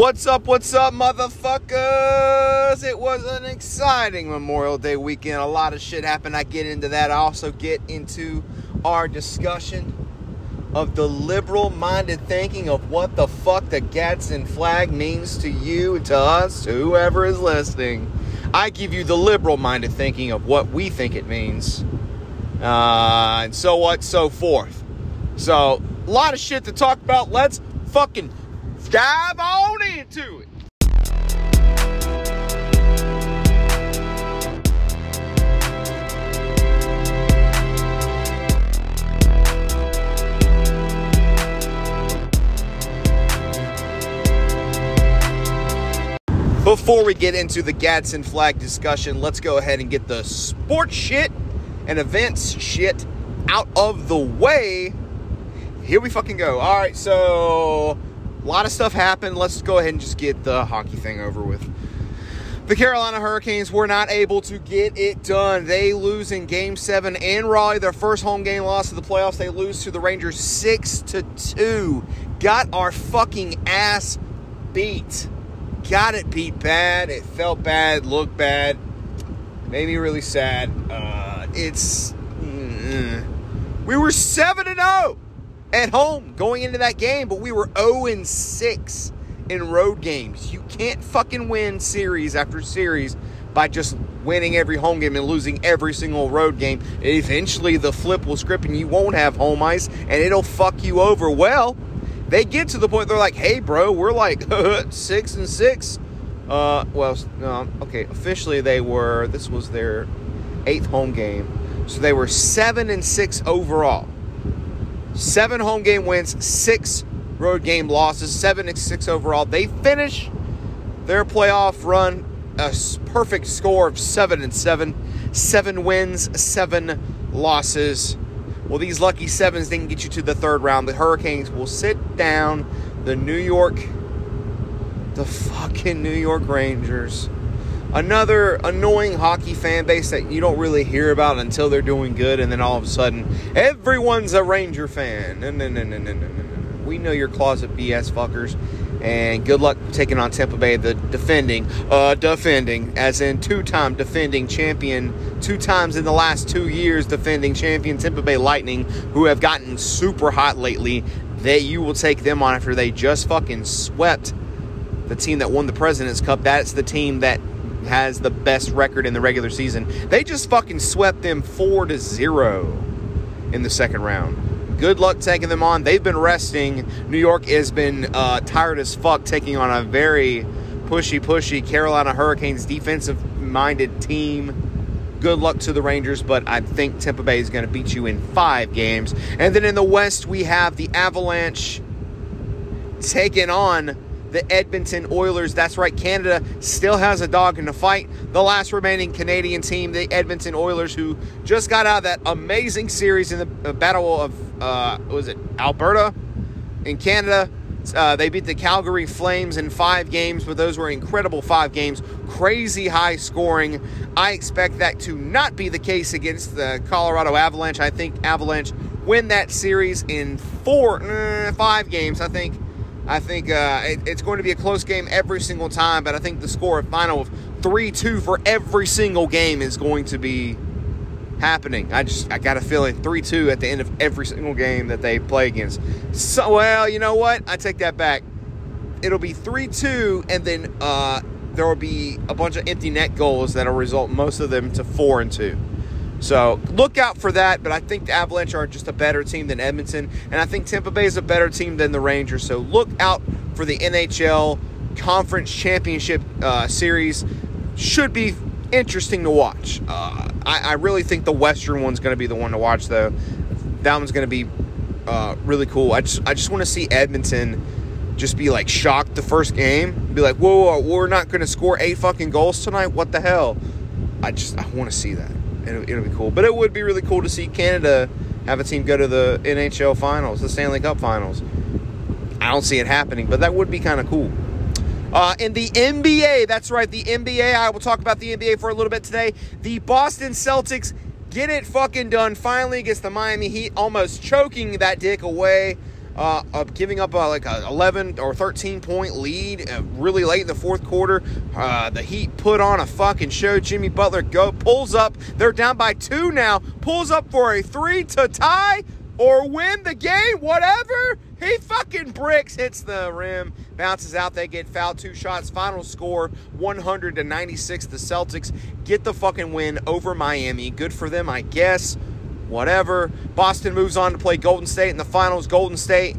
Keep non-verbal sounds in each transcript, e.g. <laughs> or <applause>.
What's up, what's up, motherfuckers? It was an exciting Memorial Day weekend. A lot of shit happened. I get into that. I also get into our discussion of the liberal minded thinking of what the fuck the Gadsden flag means to you, and to us, to whoever is listening. I give you the liberal minded thinking of what we think it means. Uh, and so what, so forth. So, a lot of shit to talk about. Let's fucking dive on into it. Before we get into the Gadsden flag discussion, let's go ahead and get the sports shit and events shit out of the way. Here we fucking go. All right, so a lot of stuff happened. Let's go ahead and just get the hockey thing over with. The Carolina Hurricanes were not able to get it done. They lose in game seven in Raleigh, their first home game loss of the playoffs. They lose to the Rangers six to two. Got our fucking ass beat. Got it beat bad. It felt bad, looked bad, made me really sad. Uh, it's. Mm, we were 7 to 0 at home going into that game, but we were 0 6 in road games. You can't fucking win series after series by just winning every home game and losing every single road game. Eventually, the flip will script and you won't have home ice and it'll fuck you over. Well, they get to the point they're like, hey, bro, we're like <laughs> six and six. Uh, well, no, okay, officially they were, this was their eighth home game. So they were seven and six overall. Seven home game wins, six road game losses, seven and six overall. They finish their playoff run a perfect score of seven and seven, seven wins, seven losses. Well, these lucky sevens didn't get you to the third round. The Hurricanes will sit down the New York, the fucking New York Rangers. Another annoying hockey fan base that you don't really hear about until they're doing good, and then all of a sudden, everyone's a Ranger fan. No, no, no, no, no, no, no. We know your closet BS fuckers, and good luck taking on Tampa Bay, the defending, uh, defending, as in two-time defending champion, two times in the last two years defending champion Tampa Bay Lightning, who have gotten super hot lately. That you will take them on after they just fucking swept the team that won the President's Cup. That's the team that has the best record in the regular season. They just fucking swept them 4 to 0 in the second round. Good luck taking them on. They've been resting. New York has been uh, tired as fuck taking on a very pushy, pushy Carolina Hurricanes defensive minded team. Good luck to the Rangers, but I think Tampa Bay is going to beat you in five games. And then in the West, we have the Avalanche taking on the Edmonton Oilers. That's right, Canada still has a dog in the fight. The last remaining Canadian team, the Edmonton Oilers, who just got out of that amazing series in the Battle of, uh, was it Alberta in Canada? Uh, they beat the Calgary Flames in five games, but those were incredible five games. Crazy high scoring. I expect that to not be the case against the Colorado Avalanche. I think Avalanche win that series in four, uh, five games. I think I think uh, it, it's going to be a close game every single time, but I think the score of final of 3 2 for every single game is going to be happening. I just I got a feeling 3 2 at the end of every single game that they play against. So, well, you know what? I take that back. It'll be 3 2, and then uh, there will be a bunch of empty net goals that'll result most of them to 4 and 2. So look out for that. But I think the Avalanche are just a better team than Edmonton, and I think Tampa Bay is a better team than the Rangers. So look out for the NHL Conference Championship uh, Series. Should be interesting to watch. Uh, I, I, really think the Western one's going to be the one to watch, though. That one's going to be uh, really cool. I just I just want to see Edmonton just be like shocked the first game, be like, whoa, whoa we're not going to score eight fucking goals tonight. What the hell? I just I want to see that it'll, it'll be cool. But it would be really cool to see Canada have a team go to the NHL finals, the Stanley Cup finals. I don't see it happening, but that would be kind of cool. Uh, in the NBA, that's right, the NBA. I will talk about the NBA for a little bit today. The Boston Celtics get it fucking done finally against the Miami Heat, almost choking that dick away. Uh, of giving up uh, like a 11 or 13 point lead uh, really late in the fourth quarter. Uh, the Heat put on a fucking show. Jimmy Butler go pulls up. They're down by two now. Pulls up for a three to tie or win the game, whatever. He fucking bricks, hits the rim, bounces out. They get fouled. Two shots. Final score 100 to 96. The Celtics get the fucking win over Miami. Good for them, I guess whatever. Boston moves on to play Golden State in the finals. Golden State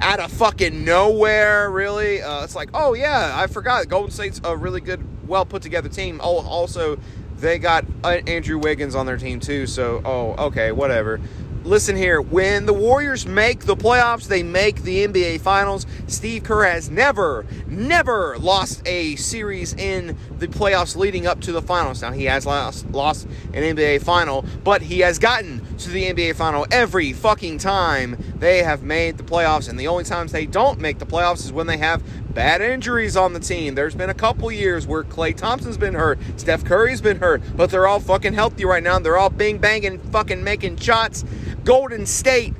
out of fucking nowhere, really. Uh, it's like, oh yeah, I forgot. Golden State's a really good, well put together team. Also, they got uh, Andrew Wiggins on their team too. So, oh, okay, whatever listen here. When the Warriors make the playoffs, they make the NBA Finals. Steve Kerr has never, never lost a series in the playoffs leading up to the finals. Now, he has lost, lost an NBA Final, but he has gotten to the NBA Final every fucking time they have made the playoffs. And the only times they don't make the playoffs is when they have bad injuries on the team. There's been a couple years where Klay Thompson's been hurt, Steph Curry's been hurt, but they're all fucking healthy right now. They're all bing banging, fucking making shots. Golden State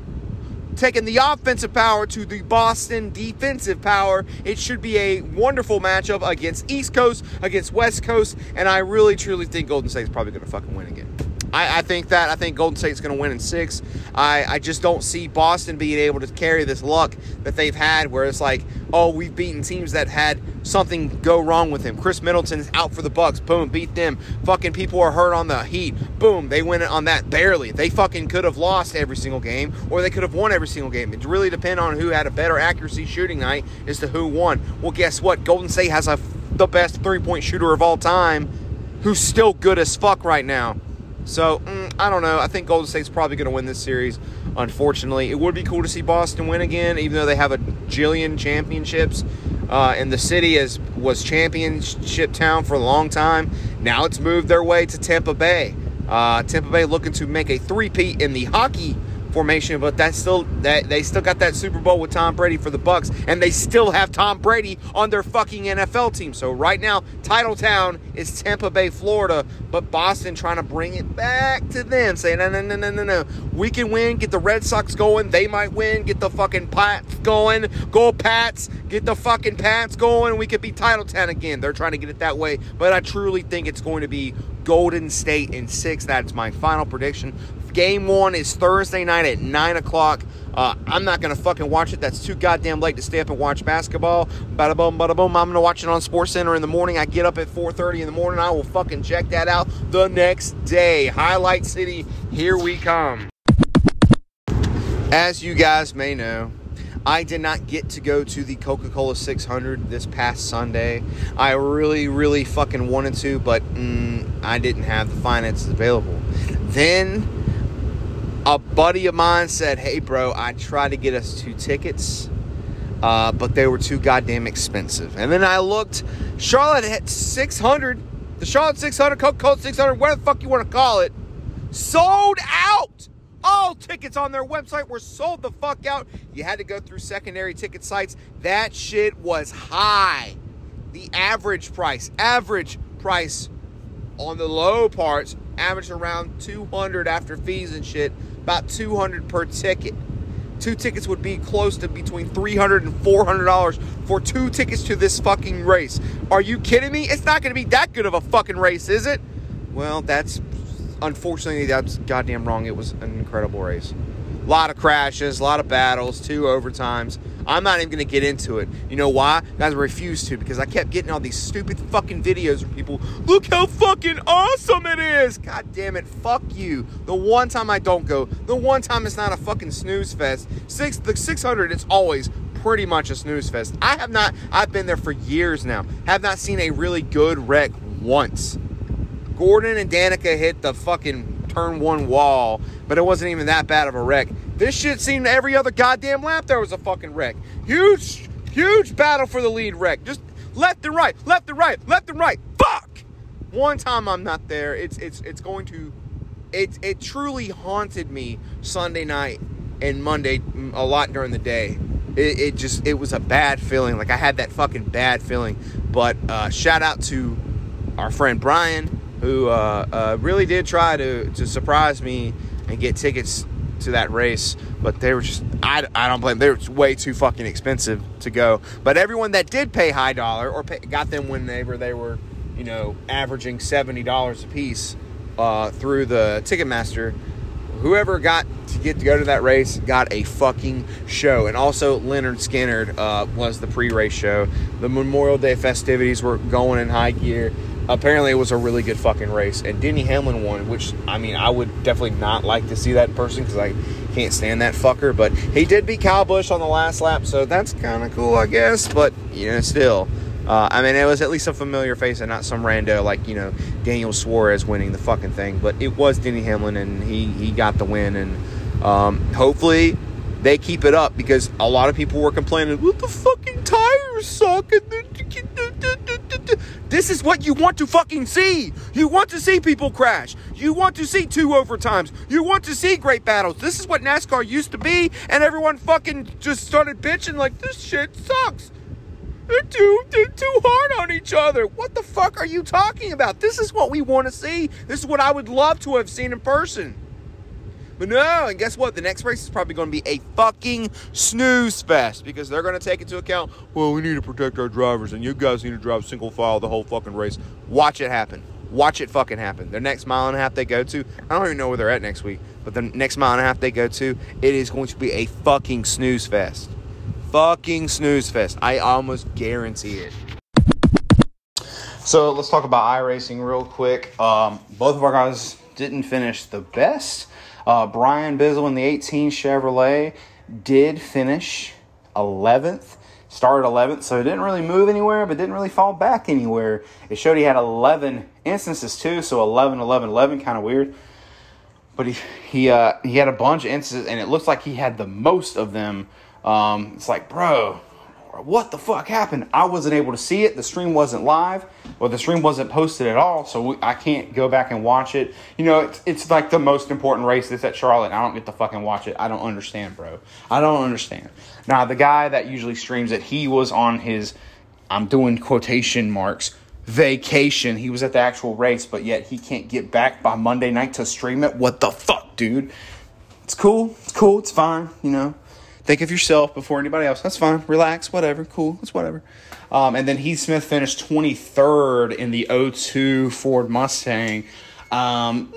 taking the offensive power to the Boston defensive power. It should be a wonderful matchup against East Coast, against West Coast, and I really truly think Golden State is probably going to fucking win again. I, I, think that. I think Golden State's going to win in six. I, I just don't see Boston being able to carry this luck that they've had where it's like, oh, we've beaten teams that had something go wrong with him. Khris Middleton's out for the Bucks. Boom, beat them. Fucking people are hurt on the Heat. Boom, they win it on that barely. They fucking could have lost every single game or they could have won every single game. It really depends on who had a better accuracy shooting night as to who won. Well, guess what? Golden State has a, the best three point shooter of all time who's still good as fuck right now. So mm, I don't know. I think Golden State's probably going to win this series. Unfortunately, it would be cool to see Boston win again, even though they have a jillion championships. Uh, and the city is was championship town for a long time. Now it's moved their way to Tampa Bay. Uh, Tampa Bay looking to make a three-peat in the hockey formation, but that's still that they still got that Super Bowl with Tom Brady for the Bucks, and they still have Tom Brady on their fucking NFL team. So right now, title town is Tampa Bay, Florida, but Boston trying to bring it back to them, saying no, no, no, no, no, no, we can win, get the Red Sox going, they might win, get the fucking Pats going, go Pats, get the fucking Pats going, we could be title town again. They're trying to get it that way, but I truly think it's going to be Golden State in six. That's my final prediction Game one is Thursday night at 9 o'clock. Uh, I'm not going to fucking watch it. That's too goddamn late to stay up and watch basketball. Bada boom, bada boom. I'm going to watch it on Sports Center in the morning. I get up at 4.30 in the morning. I will fucking check that out the next day. Highlight City, here we come. As you guys may know, I did not get to go to the Coca Cola 600 this past Sunday. I really, really fucking wanted to, but mm, I didn't have the finances available. Then a buddy of mine said, "Hey, bro, I tried to get us two tickets, uh, but they were too goddamn expensive." And then I looked. Charlotte had 600. The Charlotte 600, Coca Cola 600, whatever the fuck you want to call it, sold out. All tickets on their website were sold the fuck out. You had to go through secondary ticket sites. That shit was high. The average price, average price on the low parts, averaged around 200 after fees and shit about 200 per ticket. Two tickets would be close to between 300 and 400 dollars for two tickets to this fucking race. Are you kidding me? It's not going to be that good of a fucking race, is it? Well, that's unfortunately that's goddamn wrong. It was an incredible race. A lot of crashes, a lot of battles, two overtimes. I'm not even to get into it. You know why? Guys, I refuse to because I kept getting all these stupid fucking videos from people. Look how fucking awesome it is. God damn it. Fuck you. The one time I don't go, the one time it's not a fucking snooze fest. Six, the 600, it's always pretty much a snooze fest. I have not, I've been there for years now, have not seen a really good wreck once. Gordon and Danica hit the fucking turn one wall, but it wasn't even that bad of a wreck. This shit seemed every other goddamn lap there was a fucking wreck. Huge, huge battle for the lead wreck. Just left and right, left and right, left and right. Fuck! One time I'm not there. It's it's it's going to it it truly haunted me Sunday night and Monday a lot during the day. It, it, just it was a bad feeling. Like I had that fucking bad feeling. But uh, shout out to our friend Brian who uh, uh, really did try to, to surprise me and get tickets to that race, but they were just I, I don't blame. They were way too fucking expensive to go. But everyone that did pay high dollar or pay, got them whenever they were, you know, averaging seventy dollars a piece uh, through the Ticketmaster. Whoever got to get to go to that race got a fucking show, and also Lynyrd Skynyrd uh, was the pre-race show. The Memorial Day festivities were going in high gear apparently it was a really good fucking race and denny hamlin won which i mean i would definitely not like to see that person because i can't stand that fucker but he did beat kyle busch on the last lap so that's kind of cool i guess but you know still uh, i mean it was at least a familiar face and not some rando like you know daniel suarez winning the fucking thing but it was denny hamlin and he he got the win and um, hopefully they keep it up because a lot of people were complaining, "What the fucking tires suck." This is what you want to fucking see. You want to see people crash. You want to see two overtimes. You want to see great battles. This is what NASCAR used to be, and everyone fucking just started bitching like this shit sucks. They're too they're too hard on each other. What the fuck are you talking about? This is what we want to see. This is what I would love to have seen in person. But no, and guess what? The next race is probably going to be a fucking snooze fest because they're going to take into account, well, we need to protect our drivers and you guys need to drive single file the whole fucking race. Watch it happen. Watch it fucking happen. The next mile and a half they go to, I don't even know where they're at next week, but the next mile and a half they go to, it is going to be a fucking snooze fest. Fucking snooze fest. I almost guarantee it. So let's talk about iRacing real quick. Um, both of our guys didn't finish the best. Uh, Brian Bizzle in the 18 Chevrolet did finish 11th. Started 11th, so it didn't really move anywhere, but didn't really fall back anywhere. It showed he had 11 instances too, so 11, 11, 11, kind of weird. But he he uh, he had a bunch of instances, and it looks like he had the most of them. Um, it's like, bro, what the fuck happened? I wasn't able to see it. The stream wasn't live, or the stream wasn't posted at all, so we, I can't go back and watch it. You know, it's, it's like the most important race that's at Charlotte. I don't get to fucking watch it. I don't understand, bro. I don't understand. Now, the guy that usually streams it, he was on his, I'm doing quotation marks, vacation. He was at the actual race, but yet he can't get back by Monday night to stream it. What the fuck, dude? It's cool. It's cool. It's fine. You know, Think of yourself before anybody else. That's fine. Relax. Whatever. Cool. It's whatever. Um, and then Heath Smith finished 23rd in the 02 Ford Mustang. Um,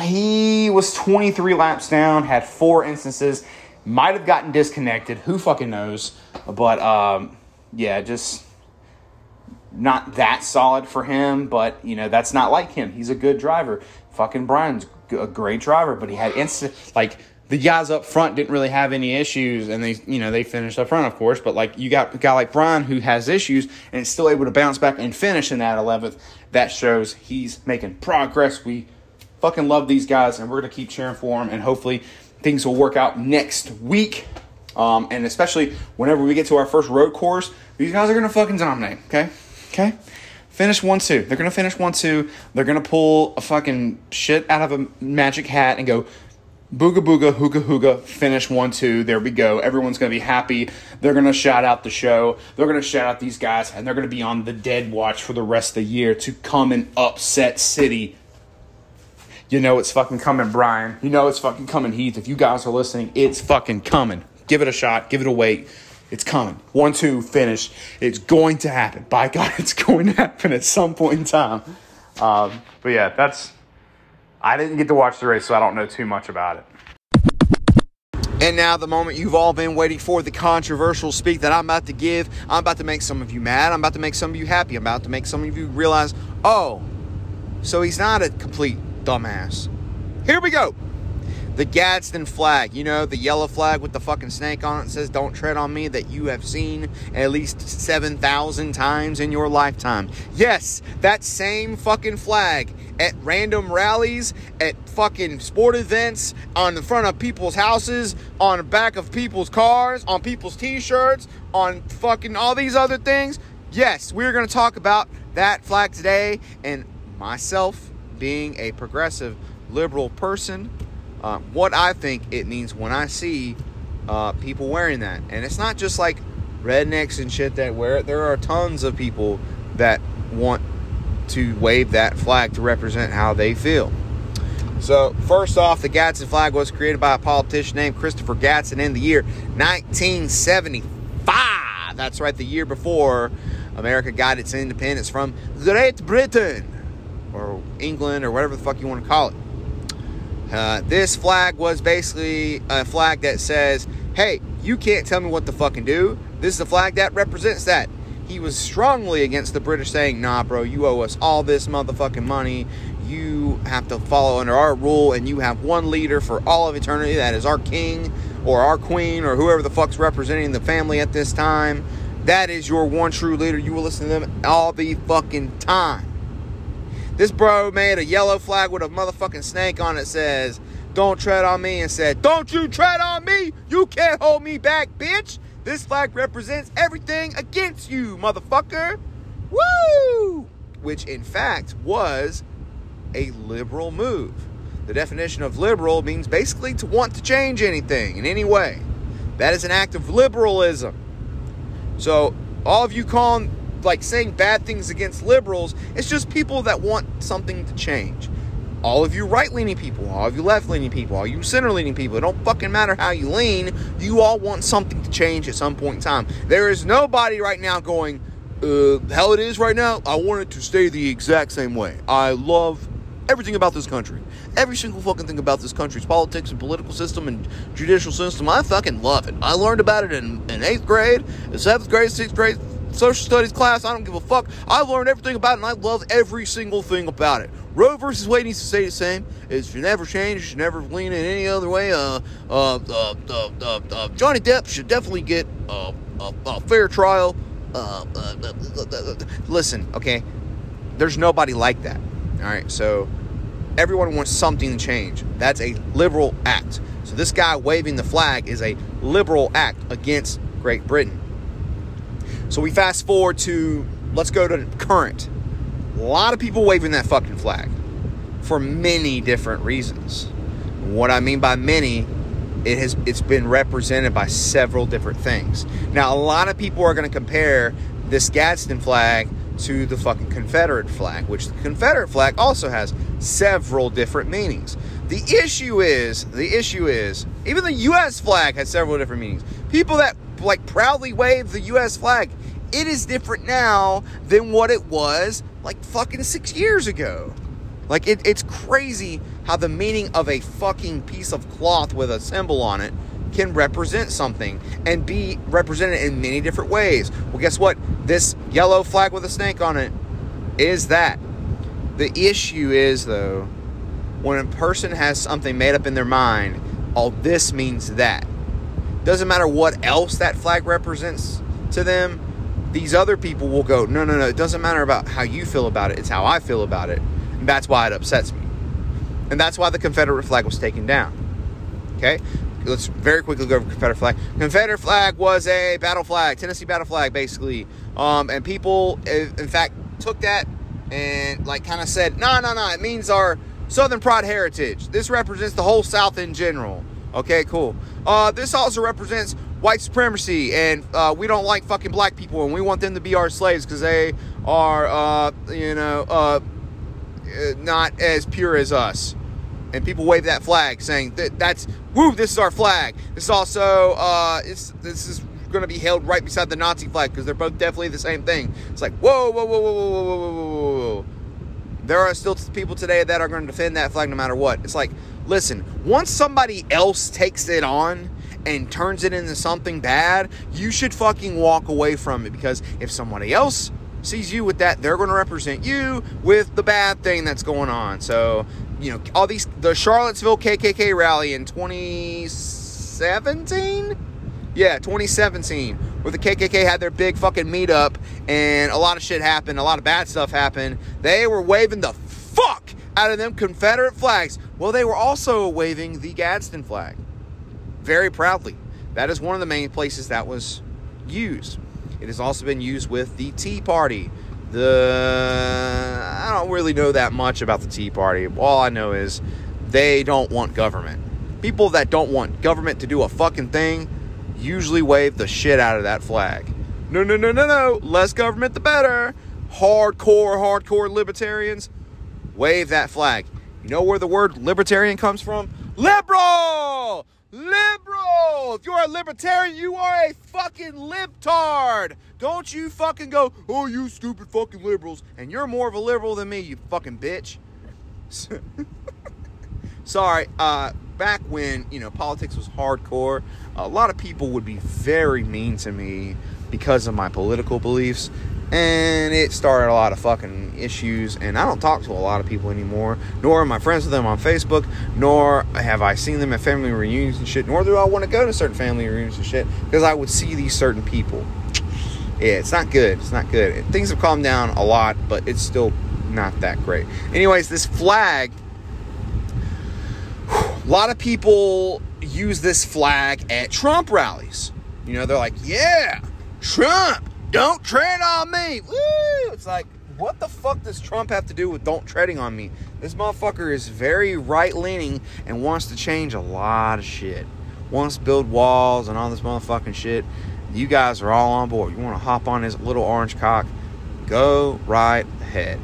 he was 23 laps down, had four instances, might have gotten disconnected. Who fucking knows? But um, yeah, just not that solid for him. But you know, that's not like him. He's a good driver. Fucking Brian's a great driver, but he had instant like the guys up front didn't really have any issues and they you know they finished up front of course but like you got a guy like brian who has issues and is still able to bounce back and finish in that 11th that shows he's making progress. We fucking love these guys and we're to keep cheering for them and hopefully things will work out next week. Um, and especially whenever we get to our first road course these guys are to fucking dominate okay? Okay? Finish one two. They're to finish one two. They're to pull a fucking shit out of a magic hat and go Booga booga, hooga hooga, finish one, two. There we go. Everyone's going to be happy. They're going to shout out the show. They're going to shout out these guys, and they're going to be on the dead watch for the rest of the year to come and upset City. You know it's fucking coming, Brian. You know it's fucking coming, Heath. If you guys are listening, it's fucking coming. Give it a shot. Give it a wait. It's coming. One, two, finish. It's going to happen. By God, <laughs> it's going to happen at some point in time. Um, but yeah, that's I didn't get to watch the race, so I don't know too much about it. And now, the moment you've all been waiting for, the controversial speak that I'm about to give. I'm about to make some of you mad. I'm about to make some of you happy. I'm about to make some of you realize, oh, so he's not a complete dumbass. Here we go. The Gadsden flag, you know, the yellow flag with the fucking snake on it says, Don't tread on me, that you have seen at least 7,000 times in your lifetime. Yes, that same fucking flag at random rallies, at fucking sport events, on the front of people's houses, on the back of people's cars, on people's t shirts, on fucking all these other things. Yes, we're going to talk about that flag today and myself being a progressive liberal person, uh, what I think it means when I see uh, people wearing that. And it's not just like rednecks and shit that wear it, there are tons of people that want to wave that flag to represent how they feel. So, first off, the Gadsden flag was created by a politician named Christopher Gadsden in the year 1975. That's right, the year before America got its independence from Great Britain or England or whatever the fuck you want to call it. Uh, this flag was basically a flag that says, hey, you can't tell me what to fucking do. This is a flag that represents that. He was strongly against the British saying, nah, bro, you owe us all this motherfucking money. You have to follow under our rule, and you have one leader for all of eternity. That is our king or our queen or whoever the fuck's representing the family at this time. That is your one true leader. You will listen to them all the fucking time. This bro made a yellow flag with a motherfucking snake on it says, Don't tread on me, and said, Don't you tread on me! You can't hold me back, bitch! This flag represents everything against you, motherfucker! Woo! Which in fact was a liberal move. The definition of liberal means basically to want to change anything in any way. That is an act of liberalism. So, all of you calling, like saying bad things against liberals, it's just people that want something to change. All of you right leaning people, all of you left leaning people, all you center leaning people, it don't fucking matter how you lean, you all want something to change at some point in time. There is nobody right now going, uh, it is right now, I want it to stay the exact same way. I love everything about this country. Every single fucking thing about this country's politics and political system and judicial system. I fucking love it. I learned about it in, in eighth grade, seventh grade, sixth grade, social studies class. I don't give a fuck. I learned everything about it and I love every single thing about it. Roe versus Wade needs to stay the same. It should never change. It should never lean in any other way. Uh, uh, uh, uh, uh, uh Johnny Depp should definitely get uh, a, a fair trial. Uh, uh, uh, uh, listen, okay? There's nobody like that. All right, so everyone wants something to change. That's a liberal act. So this guy waving the flag is a liberal act against Great Britain. So we fast forward to let's go to current. A lot of people waving that fucking flag for many different reasons. What I mean by many, it has it's been represented by several different things. Now a lot of people are going to compare this Gadsden flag to the fucking Confederate flag, which the Confederate flag also has several different meanings. The issue is, the issue is, even the US flag has several different meanings. People that like proudly wave the US flag, it is different now than what it was like fucking six years ago. Like it, it's crazy how the meaning of a fucking piece of cloth with a symbol on it can represent something and be represented in many different ways. Well, guess what? This yellow flag with a snake on it is that. The issue is, though, when a person has something made up in their mind, all this means that. Doesn't matter what else that flag represents to them, these other people will go, no, no, no, it doesn't matter about how you feel about it, it's how I feel about it. And that's why it upsets me. And that's why the Confederate flag was taken down. Okay? let's very quickly go over Confederate flag. Confederate flag was a battle flag, Tennessee battle flag, basically. Um, and people, in fact, took that and like kind of said, no, no, no, it means our Southern pride heritage. This represents the whole South in general. Okay, cool. Uh, this also represents white supremacy, and uh, we don't like fucking black people, and we want them to be our slaves because they are, uh, you know, uh, not as pure as us. And people wave that flag saying that that's woo this is our flag. This is also uh it's this is going to be held right beside the nazi flag because they're both definitely the same thing. It's like whoa whoa whoa whoa whoa whoa whoa whoa whoa whoa, whoa, whoa. there are still people today that are going to defend that flag no matter what. It's like listen once somebody else takes it on and turns it into something bad you should fucking walk away from it because if somebody else sees you with that, they're going to represent you with the bad thing that's going on. So you know, all these the Charlottesville KKK rally in 2017. Yeah, 2017, where the KKK had their big fucking meetup and a lot of shit happened, a lot of bad stuff happened. They were waving the fuck out of them Confederate flags. Well, they were also waving the Gadsden flag very proudly. That is one of the main places that was used. It has also been used with the Tea Party the I don't really know that much about the Tea Party. All I know is they don't want government. People that don't want government to do a fucking thing usually wave the shit out of that flag. No, no, no, no, no. Less government, the better. Hardcore, hardcore libertarians wave that flag. You know where the word libertarian comes from? Liberal! Liberal! If you're a libertarian, you are a fucking libtard! Don't you fucking go, oh, you stupid fucking liberals. And you're more of a liberal than me, you fucking bitch. <laughs> Sorry, uh, back when, you know, politics was hardcore, a lot of people would be very mean to me because of my political beliefs and it started a lot of fucking issues and i don't talk to a lot of people anymore nor am i friends with them on facebook nor have i seen them at family reunions and shit nor do i want to go to certain family reunions and shit because i would see these certain people. Yeah it's not good it's not good. Things have calmed down a lot but it's still not that great. Anyways this flag a lot of people use this flag at trump rallies. You know they're like yeah trump don't tread on me. Woo! It's like, what the fuck does Trump have to do with don't treading on me? This motherfucker is very right leaning and wants to change a lot of shit. Wants to build walls and all this motherfucking shit. You guys are all on board. You want to hop on his little orange cock? Go right ahead.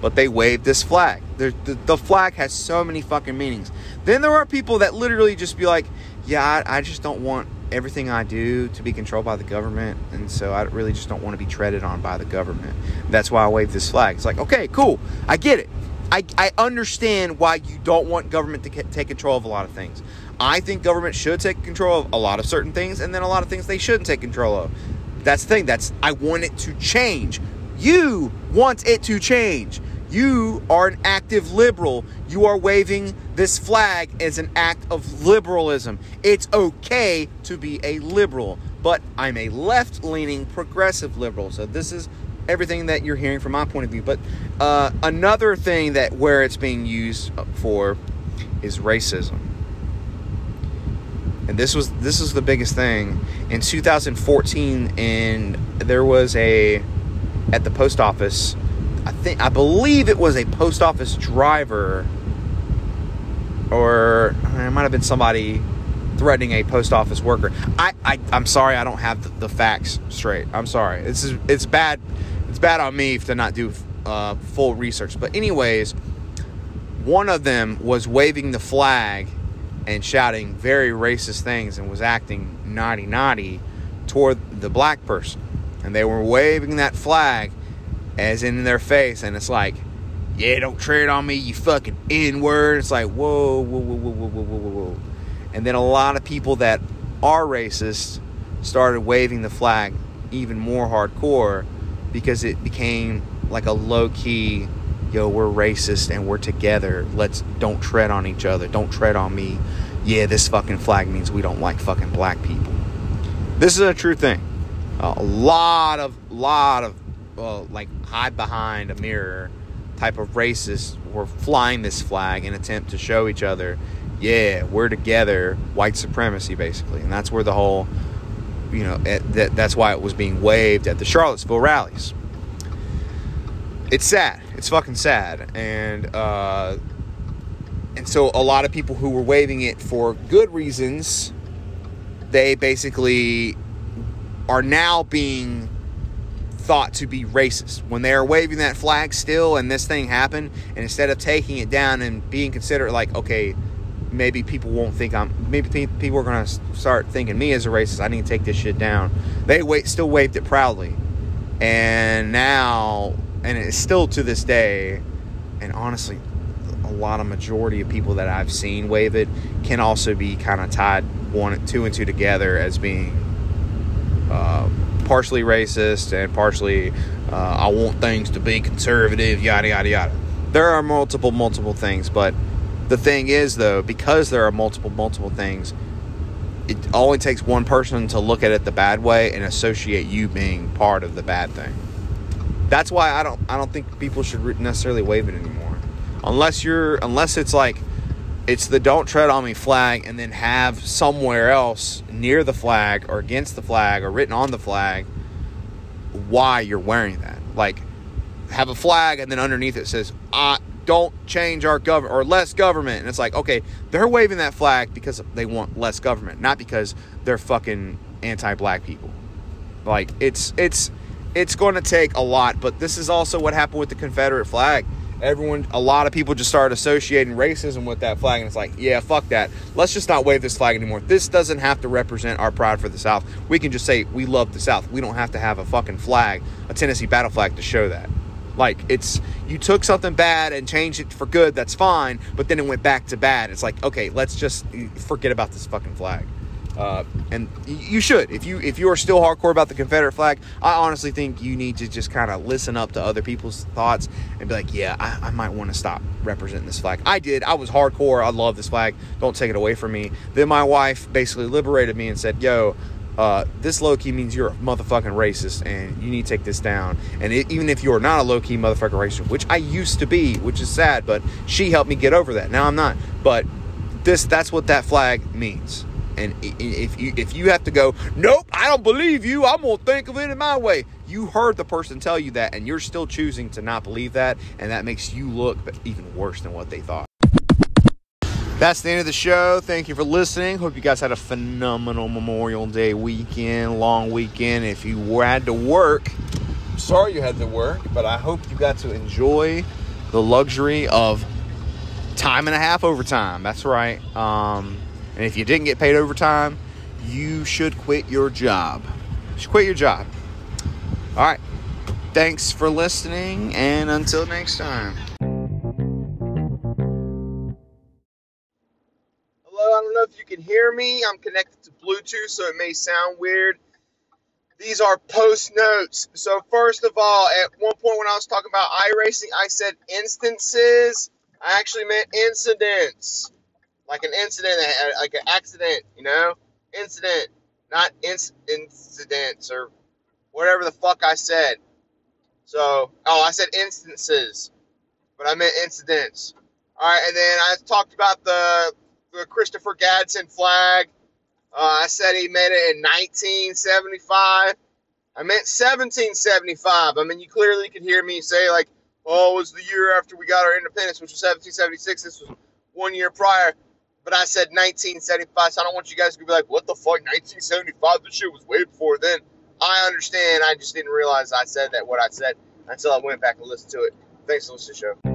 But they waved this flag. The, the, flag has so many fucking meanings. Then there are people that literally just be like, yeah, I, I just don't want everything I do to be controlled by the government, and so I really just don't want to be treaded on by the government. That's why I wave this flag. It's like, okay, cool, I get it. I, I understand why you don't want government to take control of a lot of things. I think government should take control of a lot of certain things, and then a lot of things they shouldn't take control of. That's the thing. That's I want it to change. You want it to change. You are an active liberal. You are waving this flag as an act of liberalism. It's okay to be a liberal, but I'm a left leaning progressive liberal. So this is everything that you're hearing from my point of view. But uh, another thing that where it's being used for is racism. And this was this is the biggest thing in 2014 and there was a at the post office I think I believe it was a post office driver, or it might have been somebody threatening a post office worker. I, I I'm sorry, I don't have the, the facts straight. I'm sorry. This is it's bad. It's bad on me to not do uh, full research. But anyways, one of them was waving the flag and shouting very racist things and was acting naughty naughty toward the black person. And they were waving that flag as in their face, and it's like, yeah, don't tread on me, you fucking N word. It's like, whoa, whoa, whoa, whoa, whoa, whoa, whoa. whoa. And then a lot of people that are racist started waving the flag even more hardcore because it became like a low key, yo, we're racist and we're together. Let's don't tread on each other. Don't tread on me. Yeah, this fucking flag means we don't like fucking black people. This is a true thing. A lot of, lot of well, like hide behind a mirror type of racists were flying this flag in attempt to show each other, yeah, we're together, white supremacy basically, and that's where the whole, you know, that that's why it was being waved at the Charlottesville rallies. It's sad. It's fucking sad, and uh, and so a lot of people who were waving it for good reasons, they basically are now being thought to be racist. When they are waving that flag still and this thing happened, and instead of taking it down and being considered like, okay, maybe people won't think I'm, maybe people are going to start thinking me as a racist, I need to take this shit down. They wait, still waved it proudly. And now, and it's still to this day, and honestly, a lot of majority of people that I've seen wave it can also be kind of tied one, two and two together as being uh, partially racist and partially uh, I want things to be conservative, yada, yada, yada. There are multiple, multiple things, but the thing is, though, because there are multiple, multiple things, it only takes one person to look at it the bad way and associate you being part of the bad thing. That's why I don't I don't think people should necessarily wave it anymore, unless you're unless it's like it's the don't tread on me flag and then have somewhere else near the flag or against the flag or written on the flag why you're wearing that. Like have a flag and then underneath it says, uh, don't change our government or less government. And it's like, okay, they're waving that flag because they want less government, not because they're fucking anti-black people. Like it's it's it's going to take a lot, but this is also what happened with the Confederate flag everyone, a lot of people just started associating racism with that flag, and it's like, yeah, fuck that. Let's just not wave this flag anymore. This doesn't have to represent our pride for the South. We can just say we love the South. We don't have to have a fucking flag, a Tennessee battle flag, to show that. Like it's you took something bad and changed it for good. That's fine, but then it went back to bad. It's like okay, let's just forget about this fucking flag. Uh, and you should if you if you are still hardcore about the Confederate flag. I honestly think you need to just kind of listen up to other people's thoughts and be like, yeah, I, I might want to stop representing this flag. I did. I was hardcore. I love this flag. Don't take it away from me. Then my wife basically liberated me and said, yo. Uh, this low key means you're a motherfucking racist and you need to take this down. And it, even if you're not a low key motherfucking racist, which I used to be, which is sad, but she helped me get over that. Now I'm not. But this that's what that flag means. And if you if you have to go, nope, I don't believe you. I'm gonna think of it in my way. You heard the person tell you that, and you're still choosing to not believe that, and that makes you look even worse than what they thought. That's the end of the show. Thank you for listening. Hope you guys had a phenomenal Memorial Day weekend, long weekend. If you had to work, sorry you had to work, but I hope you got to enjoy the luxury of time and a half overtime. That's right. Um, and if you didn't get paid overtime, you should quit your job. You should quit your job. All right. Thanks for listening, and until next time. Hello, I don't know if you can hear me. I'm connected to Bluetooth, so it may sound weird. These are post notes. So, first of all, at one point when I was talking about iRacing, I said instances. I actually meant incidents like an incident, like an accident, you know, incident, not inc- incidents or whatever the fuck I said. So, oh, I said instances, but I meant incidents. All right, and then I talked about the the Christopher Gadsden flag. Uh, I said he made it in 1975. I meant 1775. I mean, you clearly could hear me say like, "Oh, it was the year after we got our independence, which was 1776. This was one year prior." But I said 1975, so I don't want you guys to be like, what the fuck, 1975? This shit was way before then. I understand. I just didn't realize I said that, what I said, until I went back and listened to it. Thanks for listening to the show.